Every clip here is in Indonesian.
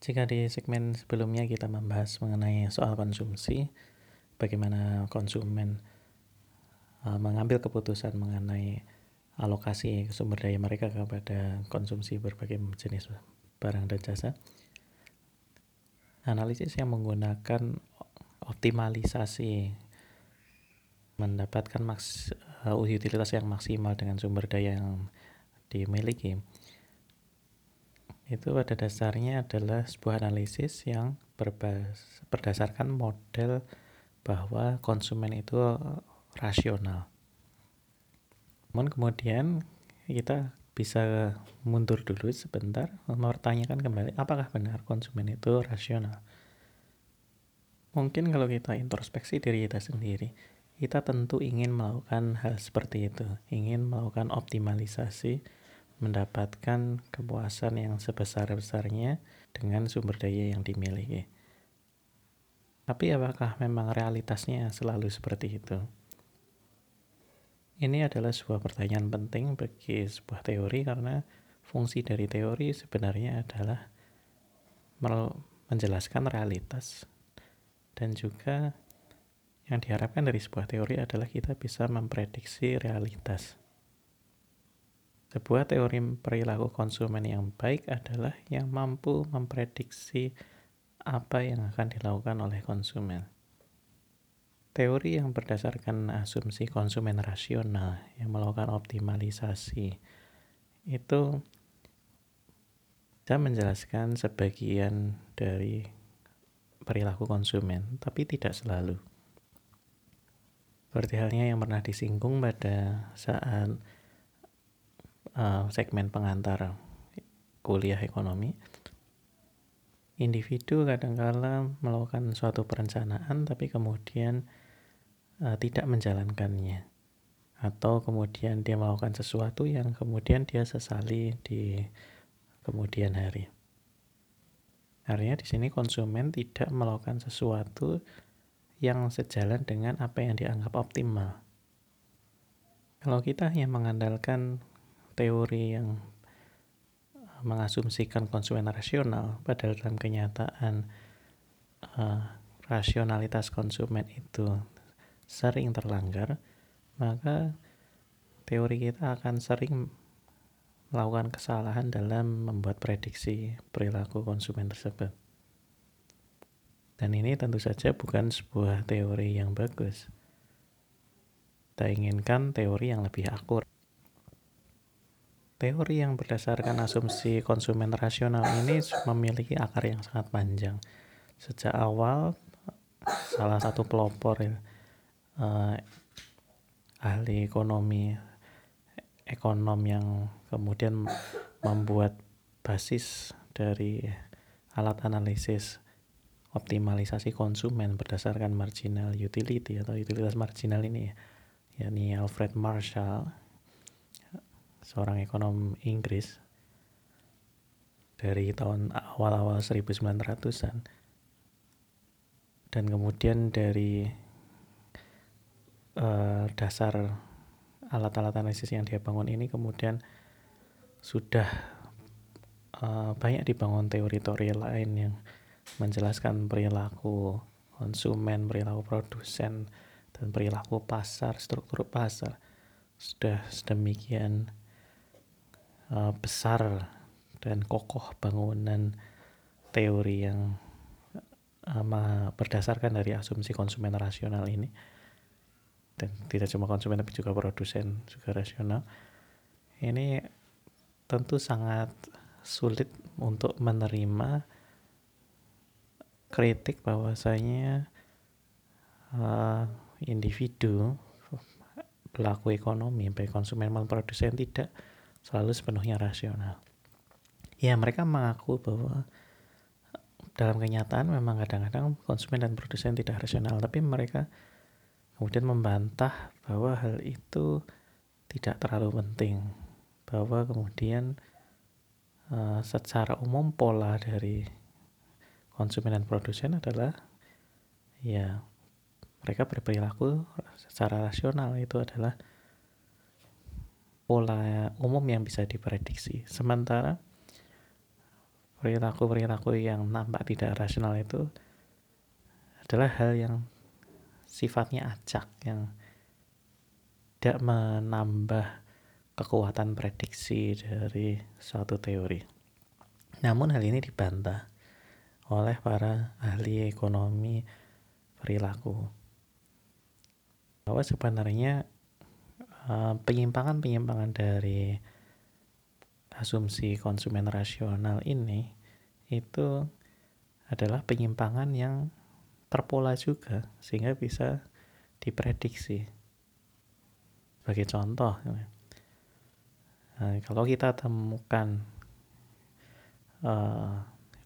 Jika di segmen sebelumnya kita membahas mengenai soal konsumsi, bagaimana konsumen uh, mengambil keputusan mengenai alokasi sumber daya mereka kepada konsumsi berbagai jenis barang dan jasa. Analisis yang menggunakan optimalisasi mendapatkan uh, utilitas yang maksimal dengan sumber daya yang dimiliki itu pada dasarnya adalah sebuah analisis yang berdasarkan model bahwa konsumen itu rasional. Namun kemudian kita bisa mundur dulu sebentar mempertanyakan kembali apakah benar konsumen itu rasional. Mungkin kalau kita introspeksi diri kita sendiri, kita tentu ingin melakukan hal seperti itu, ingin melakukan optimalisasi mendapatkan kepuasan yang sebesar-besarnya dengan sumber daya yang dimiliki. Tapi apakah memang realitasnya selalu seperti itu? Ini adalah sebuah pertanyaan penting bagi sebuah teori karena fungsi dari teori sebenarnya adalah menjelaskan realitas dan juga yang diharapkan dari sebuah teori adalah kita bisa memprediksi realitas. Sebuah teori perilaku konsumen yang baik adalah yang mampu memprediksi apa yang akan dilakukan oleh konsumen. Teori yang berdasarkan asumsi konsumen rasional yang melakukan optimalisasi itu bisa menjelaskan sebagian dari perilaku konsumen, tapi tidak selalu. Seperti halnya yang pernah disinggung pada saat uh, segmen pengantar kuliah ekonomi individu kadangkala melakukan suatu perencanaan tapi kemudian uh, tidak menjalankannya atau kemudian dia melakukan sesuatu yang kemudian dia sesali di kemudian hari. Artinya di sini konsumen tidak melakukan sesuatu yang sejalan dengan apa yang dianggap optimal. Kalau kita hanya mengandalkan teori yang mengasumsikan konsumen rasional, padahal dalam kenyataan uh, rasionalitas konsumen itu sering terlanggar, maka teori kita akan sering melakukan kesalahan dalam membuat prediksi perilaku konsumen tersebut. Dan ini tentu saja bukan sebuah teori yang bagus. Kita inginkan teori yang lebih akur. Teori yang berdasarkan asumsi konsumen rasional ini memiliki akar yang sangat panjang. Sejak awal, salah satu pelopor uh, ahli ekonomi, ekonom yang kemudian membuat basis dari alat analisis optimalisasi konsumen berdasarkan marginal utility atau utilitas marginal ini ya, yakni Alfred Marshall seorang ekonom Inggris dari tahun awal-awal 1900-an dan kemudian dari uh, dasar alat-alat analisis yang dia bangun ini kemudian sudah uh, banyak dibangun teori-teori lain yang menjelaskan perilaku konsumen, perilaku produsen, dan perilaku pasar, struktur pasar. Sudah sedemikian uh, besar dan kokoh bangunan teori yang uh, berdasarkan dari asumsi konsumen rasional ini. Dan tidak cuma konsumen tapi juga produsen juga rasional. Ini tentu sangat sulit untuk menerima kritik bahwasanya uh, individu pelaku ekonomi baik konsumen maupun produsen tidak selalu sepenuhnya rasional. Ya, mereka mengaku bahwa dalam kenyataan memang kadang-kadang konsumen dan produsen tidak rasional, tapi mereka kemudian membantah bahwa hal itu tidak terlalu penting, bahwa kemudian uh, secara umum pola dari konsumen dan produsen adalah ya mereka berperilaku secara rasional itu adalah pola umum yang bisa diprediksi. Sementara perilaku-perilaku yang nampak tidak rasional itu adalah hal yang sifatnya acak yang tidak menambah kekuatan prediksi dari suatu teori. Namun hal ini dibantah oleh para ahli ekonomi perilaku bahwa sebenarnya penyimpangan-penyimpangan dari asumsi konsumen rasional ini itu adalah penyimpangan yang terpola juga sehingga bisa diprediksi. Sebagai contoh, nah, kalau kita temukan uh,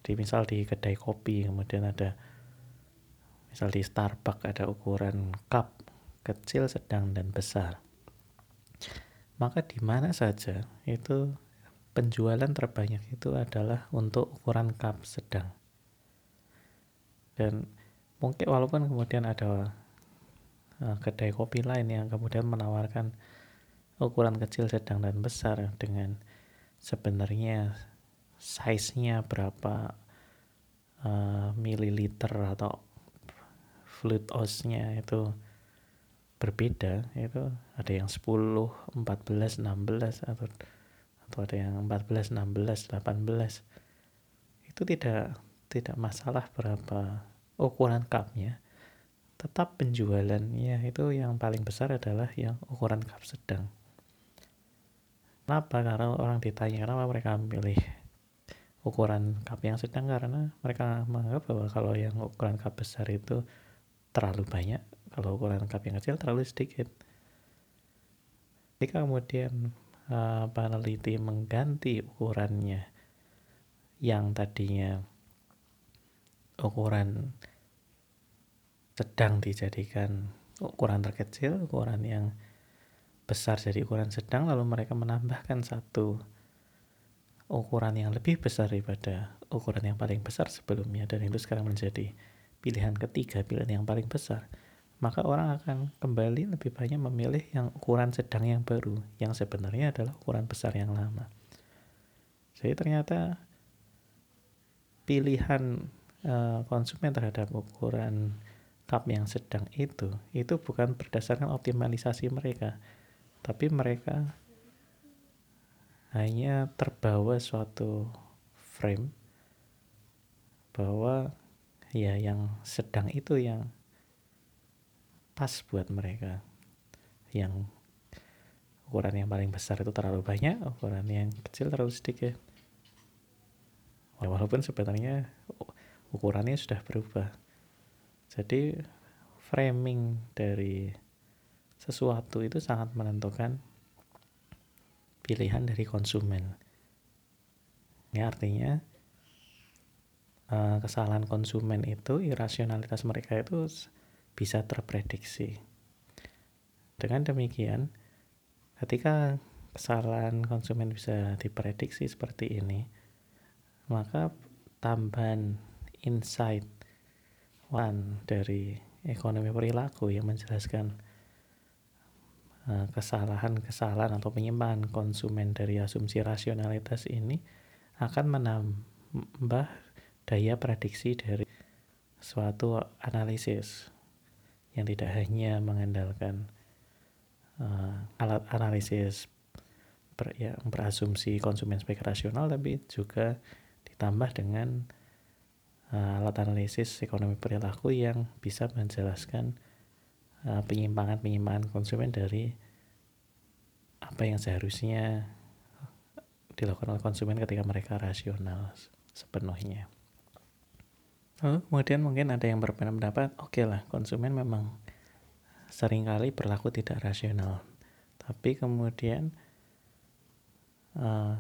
di misal di kedai kopi kemudian ada misal di Starbucks ada ukuran cup kecil, sedang dan besar. Maka di mana saja itu penjualan terbanyak itu adalah untuk ukuran cup sedang. Dan mungkin walaupun kemudian ada uh, kedai kopi lain yang kemudian menawarkan ukuran kecil, sedang dan besar dengan sebenarnya size-nya berapa uh, mililiter atau fluid oz-nya itu berbeda itu ada yang 10, 14, 16 atau atau ada yang 14, 16, 18 itu tidak tidak masalah berapa ukuran cupnya. Tetap penjualannya itu yang paling besar adalah yang ukuran cup sedang. Kenapa? Karena orang ditanya kenapa mereka memilih ukuran cup yang sedang? Karena mereka menganggap bahwa kalau yang ukuran cup besar itu terlalu banyak kalau ukuran cup yang kecil terlalu sedikit jika kemudian uh, peneliti mengganti ukurannya yang tadinya ukuran sedang dijadikan ukuran terkecil, ukuran yang besar jadi ukuran sedang, lalu mereka menambahkan satu ukuran yang lebih besar daripada ukuran yang paling besar sebelumnya, dan itu sekarang menjadi pilihan ketiga, pilihan yang paling besar. Maka orang akan kembali lebih banyak memilih yang ukuran sedang yang baru, yang sebenarnya adalah ukuran besar yang lama. Jadi ternyata pilihan Eh, konsumen terhadap ukuran cup yang sedang itu itu bukan berdasarkan optimalisasi mereka tapi mereka hanya terbawa suatu frame bahwa ya yang sedang itu yang pas buat mereka yang ukuran yang paling besar itu terlalu banyak ukuran yang kecil terlalu sedikit walaupun sebenarnya ukurannya sudah berubah. Jadi framing dari sesuatu itu sangat menentukan pilihan dari konsumen. Ini artinya eh, kesalahan konsumen itu, irasionalitas mereka itu bisa terprediksi. Dengan demikian, ketika kesalahan konsumen bisa diprediksi seperti ini, maka tambahan insight one dari ekonomi perilaku yang menjelaskan uh, kesalahan-kesalahan atau penyimpangan konsumen dari asumsi rasionalitas ini akan menambah daya prediksi dari suatu analisis yang tidak hanya mengandalkan uh, alat analisis ber, yang berasumsi konsumen sebagai rasional tapi juga ditambah dengan uh, alat analisis ekonomi perilaku yang bisa menjelaskan uh, penyimpangan-penyimpangan konsumen dari apa yang seharusnya dilakukan oleh konsumen ketika mereka rasional sepenuhnya. Lalu kemudian mungkin ada yang berpendapat, oke okay lah konsumen memang sering kali berlaku tidak rasional. Tapi kemudian uh,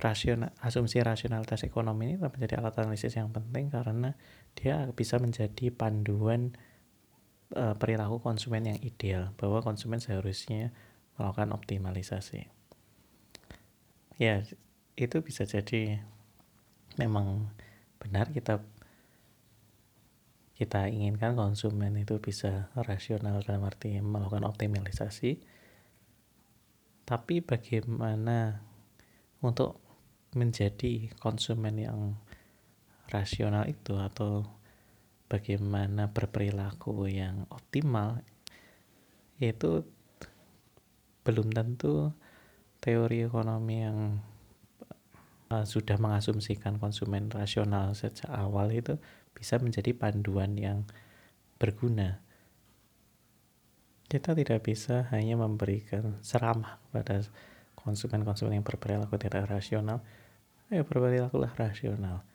rasional, asumsi rasionalitas ekonomi ini menjadi alat analisis yang penting karena dia bisa menjadi panduan uh, perilaku konsumen yang ideal bahwa konsumen seharusnya melakukan optimalisasi. Ya, itu bisa jadi memang benar kita kita inginkan konsumen itu bisa rasional dalam arti melakukan optimalisasi. Tapi bagaimana untuk menjadi konsumen yang rasional itu atau bagaimana berperilaku yang optimal itu belum tentu teori ekonomi yang uh, sudah mengasumsikan konsumen rasional sejak awal itu bisa menjadi panduan yang berguna. Kita tidak bisa hanya memberikan seramah pada konsumen-konsumen yang berperilaku tidak rasional, ayo berperilakulah rasional.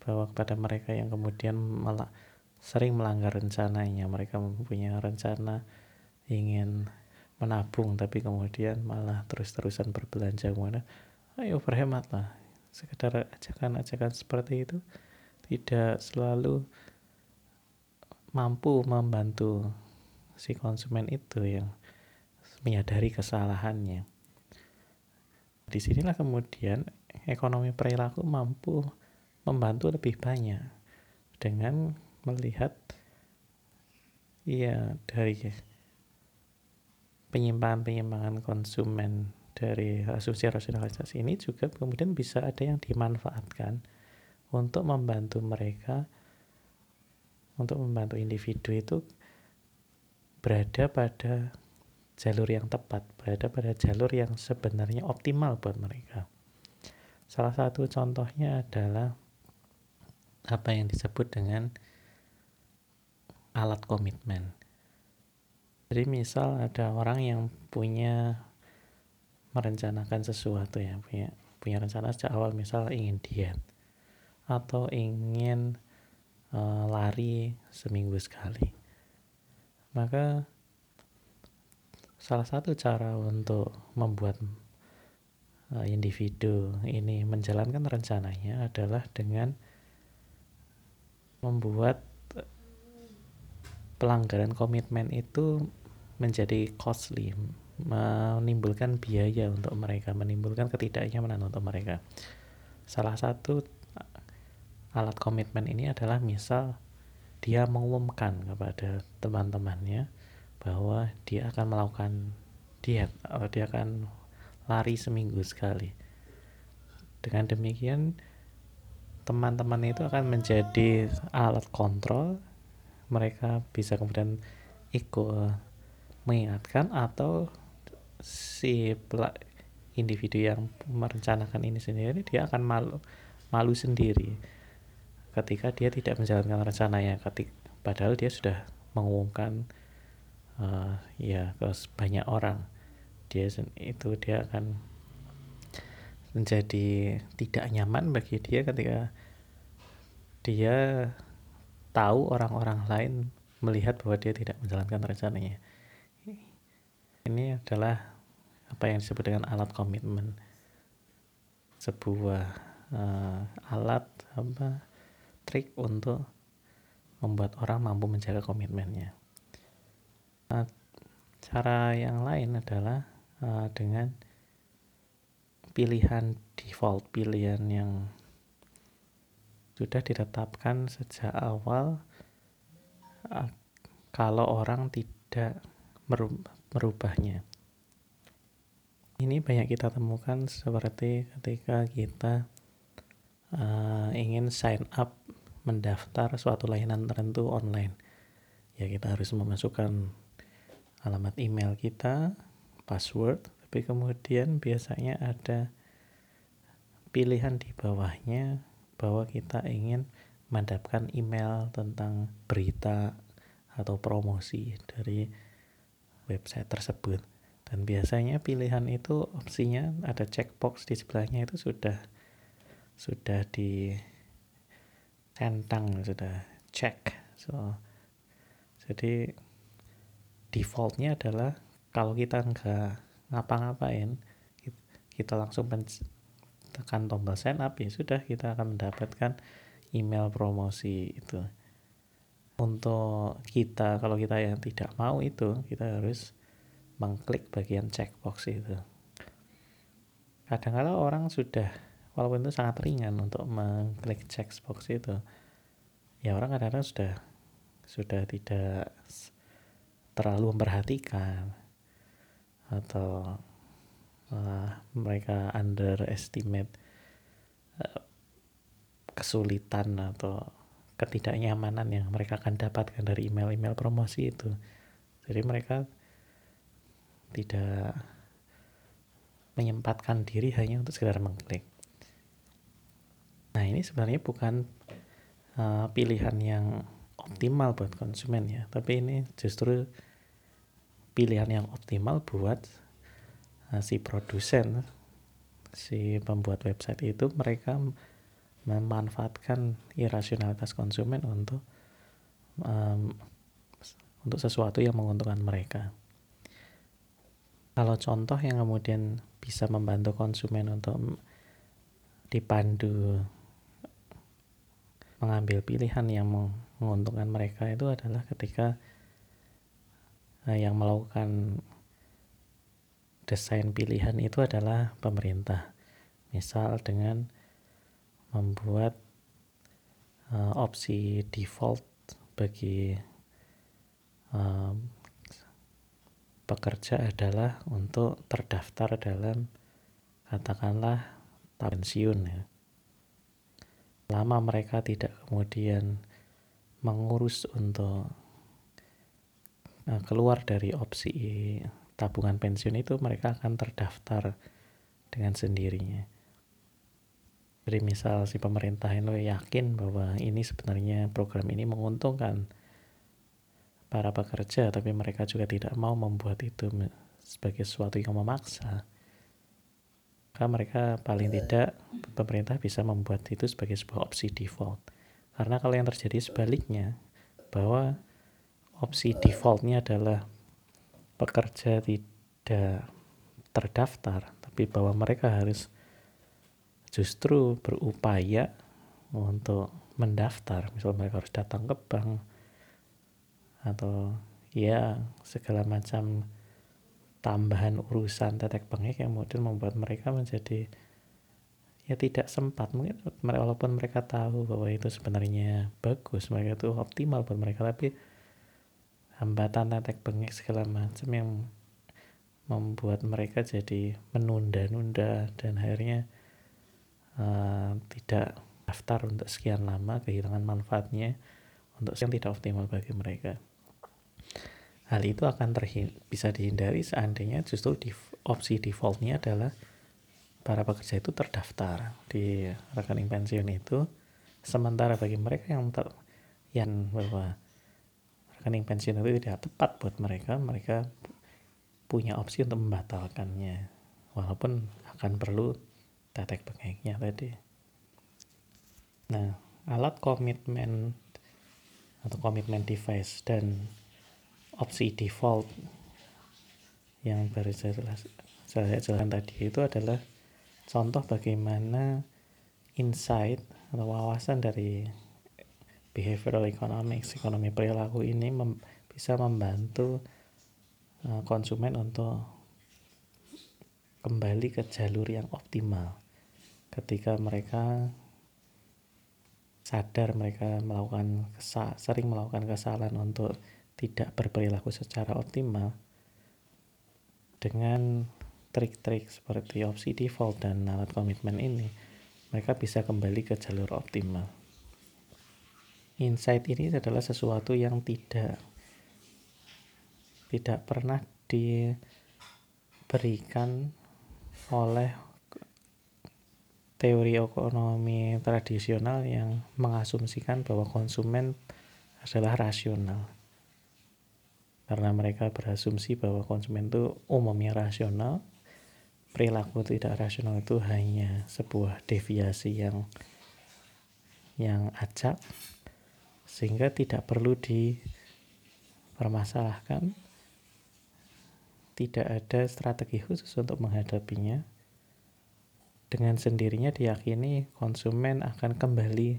Bahwa kepada mereka yang kemudian malah sering melanggar rencananya, mereka mempunyai rencana ingin menabung tapi kemudian malah terus-terusan berbelanja mana ayo berhematlah sekedar ajakan-ajakan seperti itu tidak selalu mampu membantu si konsumen itu yang menyadari kesalahannya. Di sinilah kemudian ekonomi perilaku mampu membantu lebih banyak dengan melihat ya dari penyimpangan-penyimpangan konsumen dari asumsi rasionalisasi ini juga kemudian bisa ada yang dimanfaatkan untuk membantu mereka untuk membantu individu itu berada pada jalur yang tepat, berada pada jalur yang sebenarnya optimal buat mereka. Salah satu contohnya adalah apa yang disebut dengan alat komitmen. Jadi misal ada orang yang punya merencanakan sesuatu ya punya punya rencana sejak awal misal ingin diet atau ingin uh, lari seminggu sekali. Maka salah satu cara untuk membuat uh, individu ini menjalankan rencananya adalah dengan membuat pelanggaran komitmen itu menjadi costly menimbulkan biaya untuk mereka, menimbulkan ketidaknyamanan untuk mereka. Salah satu alat komitmen ini adalah misal dia mengumumkan kepada teman-temannya bahwa dia akan melakukan diet atau dia akan lari seminggu sekali. Dengan demikian teman-teman itu akan menjadi alat kontrol mereka bisa kemudian ikut mengingatkan atau si individu yang merencanakan ini sendiri dia akan malu malu sendiri ketika dia tidak menjalankan rencananya ketika padahal dia sudah mengumumkan uh, ya ke banyak orang. Dia itu dia akan menjadi tidak nyaman bagi dia ketika dia tahu orang-orang lain melihat bahwa dia tidak menjalankan rencananya. Ini adalah apa yang disebut dengan alat komitmen sebuah uh, alat apa trik untuk membuat orang mampu menjaga komitmennya uh, cara yang lain adalah uh, dengan pilihan default pilihan yang sudah ditetapkan sejak awal uh, kalau orang tidak merubahnya. Ini banyak kita temukan seperti ketika kita uh, ingin sign up mendaftar suatu layanan tertentu online. Ya kita harus memasukkan alamat email kita, password, tapi kemudian biasanya ada pilihan di bawahnya bahwa kita ingin mendapatkan email tentang berita atau promosi dari website tersebut dan biasanya pilihan itu opsinya ada checkbox di sebelahnya itu sudah sudah di centang sudah check. So jadi defaultnya adalah kalau kita nggak ngapa-ngapain kita langsung tekan tombol sign up ya sudah kita akan mendapatkan email promosi itu. Untuk kita kalau kita yang tidak mau itu kita harus mengklik bagian checkbox itu kadang-kadang orang sudah walaupun itu sangat ringan untuk mengklik checkbox itu ya orang kadang-kadang sudah sudah tidak terlalu memperhatikan atau uh, mereka underestimate kesulitan atau ketidaknyamanan yang mereka akan dapatkan dari email-email promosi itu. Jadi mereka tidak menyempatkan diri hanya untuk sekedar mengklik. Nah ini sebenarnya bukan uh, pilihan yang optimal buat konsumen ya, tapi ini justru pilihan yang optimal buat uh, si produsen, si pembuat website itu mereka memanfaatkan irasionalitas konsumen untuk um, untuk sesuatu yang menguntungkan mereka. Kalau contoh yang kemudian bisa membantu konsumen untuk dipandu mengambil pilihan yang menguntungkan mereka itu adalah ketika eh, yang melakukan desain pilihan itu adalah pemerintah. Misal dengan membuat uh, opsi default bagi uh, pekerja adalah untuk terdaftar dalam katakanlah pensiun ya. Lama mereka tidak kemudian mengurus untuk uh, keluar dari opsi tabungan pensiun itu mereka akan terdaftar dengan sendirinya. Jadi misal si pemerintah ini yakin bahwa ini sebenarnya program ini menguntungkan para pekerja, tapi mereka juga tidak mau membuat itu sebagai sesuatu yang memaksa. Maka mereka paling tidak pemerintah bisa membuat itu sebagai sebuah opsi default. Karena kalau yang terjadi sebaliknya, bahwa opsi defaultnya adalah pekerja tidak terdaftar, tapi bahwa mereka harus justru berupaya untuk mendaftar misal mereka harus datang ke bank atau ya segala macam tambahan urusan tetek bengek yang kemudian membuat mereka menjadi ya tidak sempat. Mungkin walaupun mereka tahu bahwa itu sebenarnya bagus mereka itu optimal buat mereka tapi hambatan tetek bengek segala macam yang membuat mereka jadi menunda-nunda dan akhirnya uh, tidak daftar untuk sekian lama kehilangan manfaatnya untuk yang tidak optimal bagi mereka hal itu akan bisa dihindari seandainya justru di opsi defaultnya adalah para pekerja itu terdaftar di rekening pensiun itu sementara bagi mereka yang ter yang bahwa rekening pensiun itu tidak tepat buat mereka mereka punya opsi untuk membatalkannya walaupun akan perlu tetek bengeknya tadi. Nah, alat komitmen atau komitmen device dan opsi default yang baru saya, saya jelaskan tadi itu adalah contoh bagaimana insight atau wawasan dari behavioral economics, ekonomi perilaku ini mem bisa membantu uh, konsumen untuk kembali ke jalur yang optimal. Ketika mereka sadar mereka melakukan sering melakukan kesalahan untuk tidak berperilaku secara optimal dengan trik-trik seperti opsi default dan alat komitmen ini mereka bisa kembali ke jalur optimal insight ini adalah sesuatu yang tidak tidak pernah diberikan oleh teori ekonomi tradisional yang mengasumsikan bahwa konsumen adalah rasional. Karena mereka berasumsi bahwa konsumen itu umumnya rasional, perilaku tidak rasional itu hanya sebuah deviasi yang yang acak sehingga tidak perlu dipermasalahkan. Tidak ada strategi khusus untuk menghadapinya. Dengan sendirinya diyakini konsumen akan kembali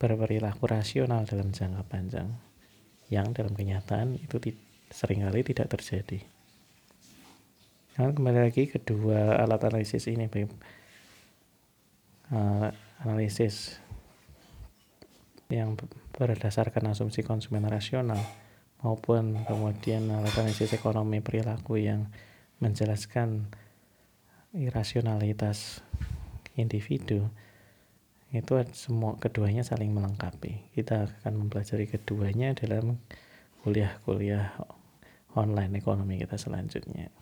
berperilaku rasional dalam jangka panjang yang dalam kenyataan itu sering kali tidak terjadi. Nah, kembali lagi kedua alat analisis ini uh, analisis yang berdasarkan asumsi konsumen rasional maupun kemudian alat analisis ekonomi perilaku yang menjelaskan irasionalitas individu itu semua keduanya saling melengkapi. Kita akan mempelajari keduanya dalam kuliah-kuliah online ekonomi kita selanjutnya